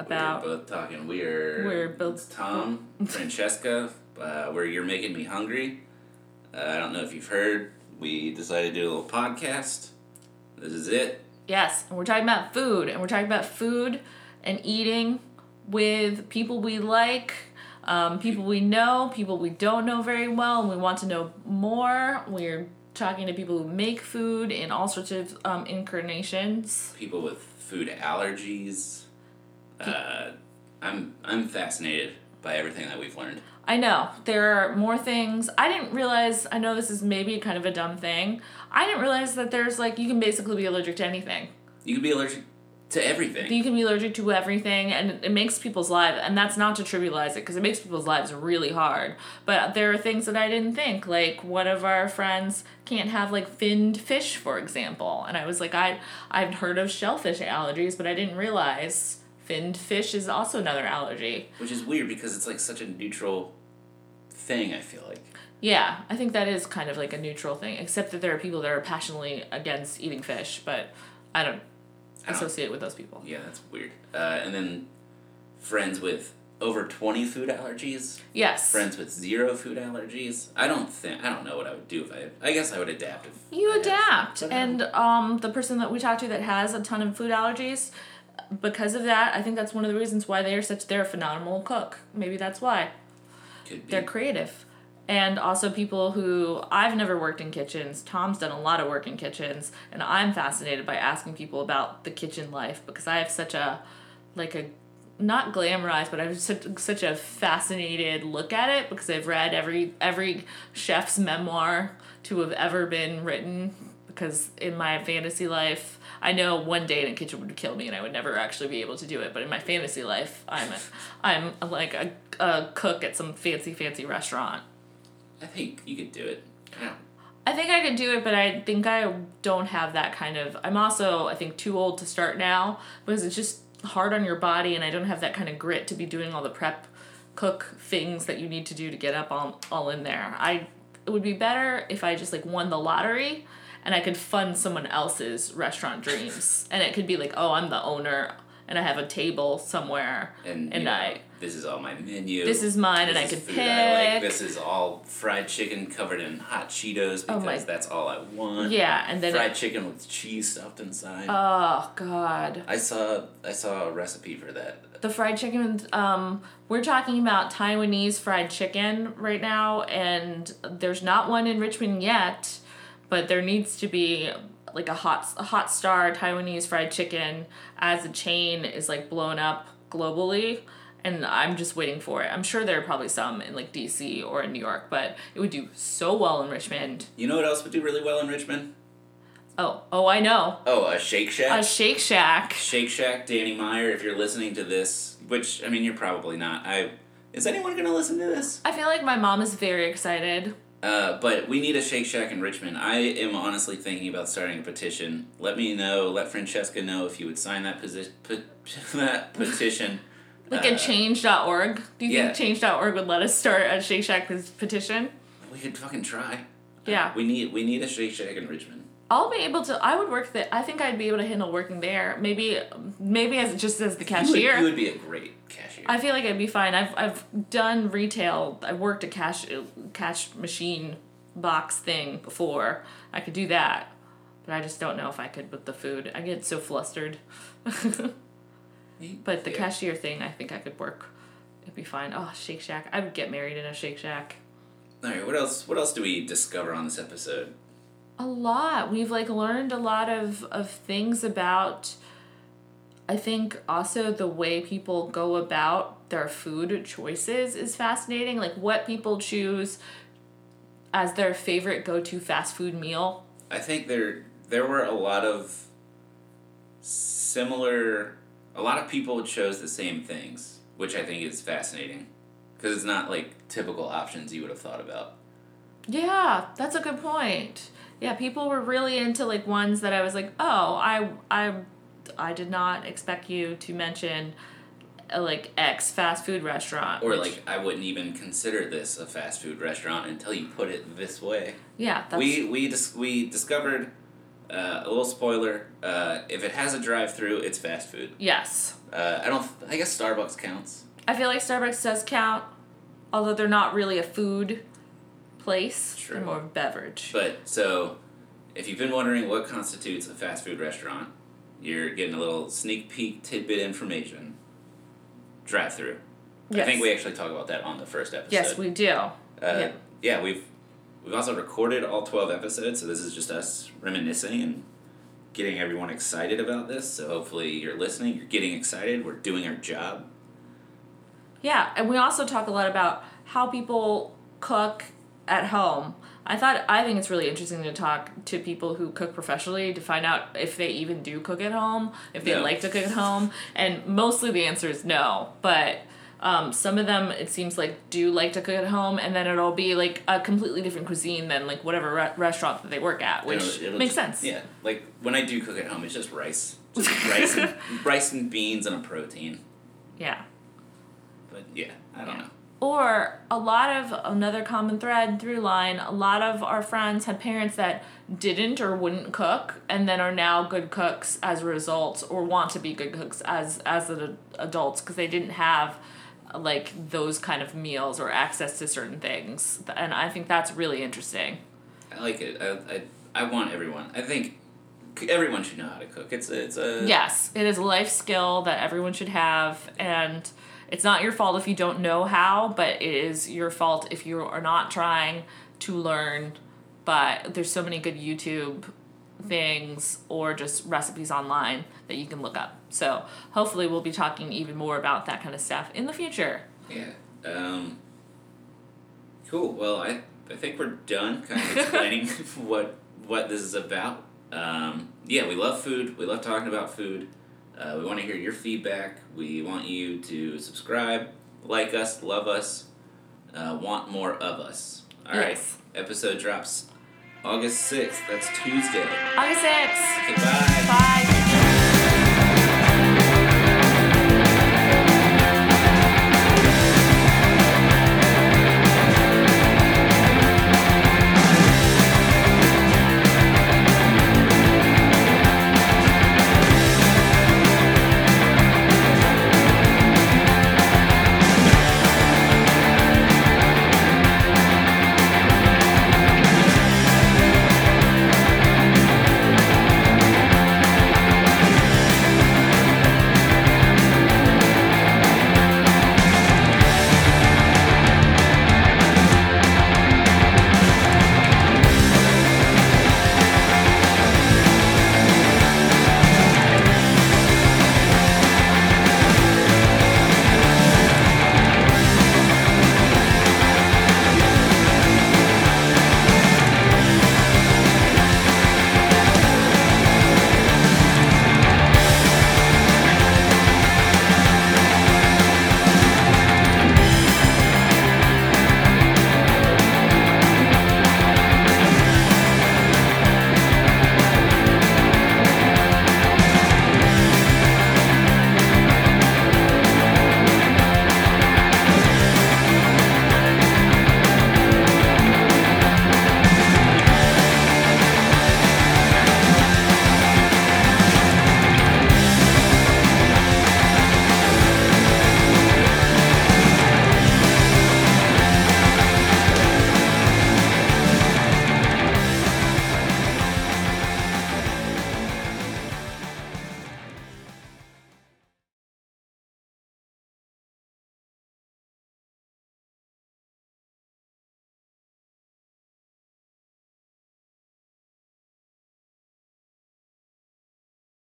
about We're both talking. We're We're both- Tom, Francesca. Uh, where you're making me hungry. Uh, I don't know if you've heard. We decided to do a little podcast. This is it. Yes, and we're talking about food, and we're talking about food and eating with people we like, um, people we know, people we don't know very well, and we want to know more. We're talking to people who make food in all sorts of um, incarnations. People with food allergies. Uh, I'm I'm fascinated by everything that we've learned. I know there are more things. I didn't realize. I know this is maybe kind of a dumb thing. I didn't realize that there's like you can basically be allergic to anything. You can be allergic to everything. You can be allergic to everything, and it makes people's lives, and that's not to trivialize it because it makes people's lives really hard. But there are things that I didn't think, like one of our friends can't have like finned fish, for example, and I was like, I I've heard of shellfish allergies, but I didn't realize finned fish is also another allergy. Which is weird because it's like such a neutral thing, I feel like. Yeah, I think that is kind of like a neutral thing, except that there are people that are passionately against eating fish, but I don't I don't- associate with those people. Yeah, that's weird. Uh, and then friends with over 20 food allergies, Yes. friends with zero food allergies. I don't think, I don't know what I would do if I, I guess I would adapt if. You I adapt. And um, the person that we talked to that has a ton of food allergies, because of that, I think that's one of the reasons why they are such they're a phenomenal cook. Maybe that's why. could be. They're creative. And also people who I've never worked in kitchens. Tom's done a lot of work in kitchens, and I'm fascinated by asking people about the kitchen life because I have such a like a not glamorized, but I have such, such a fascinated look at it because I've read every every chef's memoir to have ever been written. Because in my fantasy life, I know one day in a kitchen would kill me, and I would never actually be able to do it. But in my fantasy life, I'm a, I'm like a, a cook at some fancy fancy restaurant. I think you could do it. I think I could do it, but I think I don't have that kind of. I'm also, I think, too old to start now because it's just hard on your body, and I don't have that kind of grit to be doing all the prep, cook things that you need to do to get up all, all in there. I it would be better if I just like won the lottery, and I could fund someone else's restaurant dreams, and it could be like, oh, I'm the owner, and I have a table somewhere, And, and you know, I This is all my menu. this is mine, and I This could pick. I like. This is all fried chicken covered in hot Cheetos Oh because my- that's all I want. yeah, and then fried it, chicken with cheese stuffed inside. oh god. I saw I saw a recipe for that. The fried chicken, um, we're talking about Taiwanese fried chicken right now, and there's not one in Richmond yet, but there needs to be like a hot a hot star Taiwanese fried chicken as a chain is like blown up globally, and I'm just waiting for it. I'm sure there are probably some in like DC or in New York, but it would do so well in Richmond. You know what else would do really well in Richmond? Oh, oh, I know, Oh, a Shake Shack. a Shake Shack. Shake Shack, Danny Meyer. If you're listening to this, which I mean, you're probably not. I is anyone gonna listen to this? I feel like my mom is very excited. Uh, but we need a Shake Shack in Richmond. I am honestly thinking about starting a petition. Let me know. Let Francesca know if you would sign that posi- pe- that petition. Like Uh, a change.org. Do you yeah. think change.org would let us start a Shake Shack petition? We could fucking try. Yeah. We need we need a Shake Shack in Richmond. I'll be able to. I would work that. I think I'd be able to handle working there. Maybe, maybe as just as the You would, cashier. you would be a great cashier. I feel like I'd be fine. I've I've done retail. I've worked a cash cash machine box thing before. I could do that, but I just don't know if I could with the food. I get so flustered. but the Yeah. cashier thing, I think I could work. It'd be fine. Oh, Shake Shack. I would get married in a Shake Shack. All right. What else? What else do we discover on this episode? A lot. We've like learned a lot of of things about I think also the way people go about their food choices is fascinating. Like what people choose as their favorite go-to fast food meal. I think there there were a lot of similar. A lot of people chose the same things, which I think is fascinating, because it's not like typical options you would have thought about. Yeah, that's a good point. Yeah, people were really into like ones that I was like, "Oh, I I I did not expect you to mention uh, like X fast food restaurant." Or which- like I wouldn't even consider this a fast food restaurant until you put it this way. Yeah, that's we we dis- we discovered uh, a little spoiler: uh, if it has a drive-through, it's fast food. Yes. Uh, I don't. I guess Starbucks counts. I feel like Starbucks does count, although they're not really a food place. True. They're more of beverage. But so, if you've been wondering what constitutes a fast food restaurant, you're getting a little sneak peek tidbit information. Drive through. I think we actually talk about that on the first episode. yes, we do. Uh, yeah. yeah. we've we've also recorded all twelve episodes, so this is just us reminiscing and getting everyone excited about this. So hopefully you're listening, you're getting excited. We're doing our job. Yeah, and we also talk a lot about how people cook at home. I thought I think it's really interesting to talk to people who cook professionally to find out if they even do cook at home, if they Yeah. like to cook at home, and mostly the answer is no. But um, some of them it seems like do like to cook at home, and then it'll be like a completely different cuisine than like whatever re- restaurant that they work at, which It'll- it'll makes just- sense. Yeah, like when I do cook at home, it's just rice, just rice, and, rice and beans and a protein. Yeah. But yeah, I don't Yeah. know. Or a lot of another common thread through line, a lot of our friends had parents that didn't or wouldn't cook and then are now good cooks as a result or want to be good cooks as as ad- adults because they didn't have like those kind of meals or access to certain things. And I think that's really interesting. I like it. I, I, I want everyone. I think everyone should know how to cook. It's a, it's a Yes, it is a life skill that everyone should have, and it's not your fault if you don't know how, but it is your fault if you are not trying to learn. But there's so many good YouTube things or just recipes online that you can look up. So hopefully, we'll be talking even more about that kind of stuff in the future. Yeah. Um, cool. Well, I I think we're done kind of explaining what what this is about. Um, yeah, we love food. We love talking about food. Uh, we want to hear your feedback. We want you to subscribe, like us, love us, uh, want more of us. All right. Yes. Episode drops August 6th. That's Tuesday. August 6th. Okay, bye. Bye.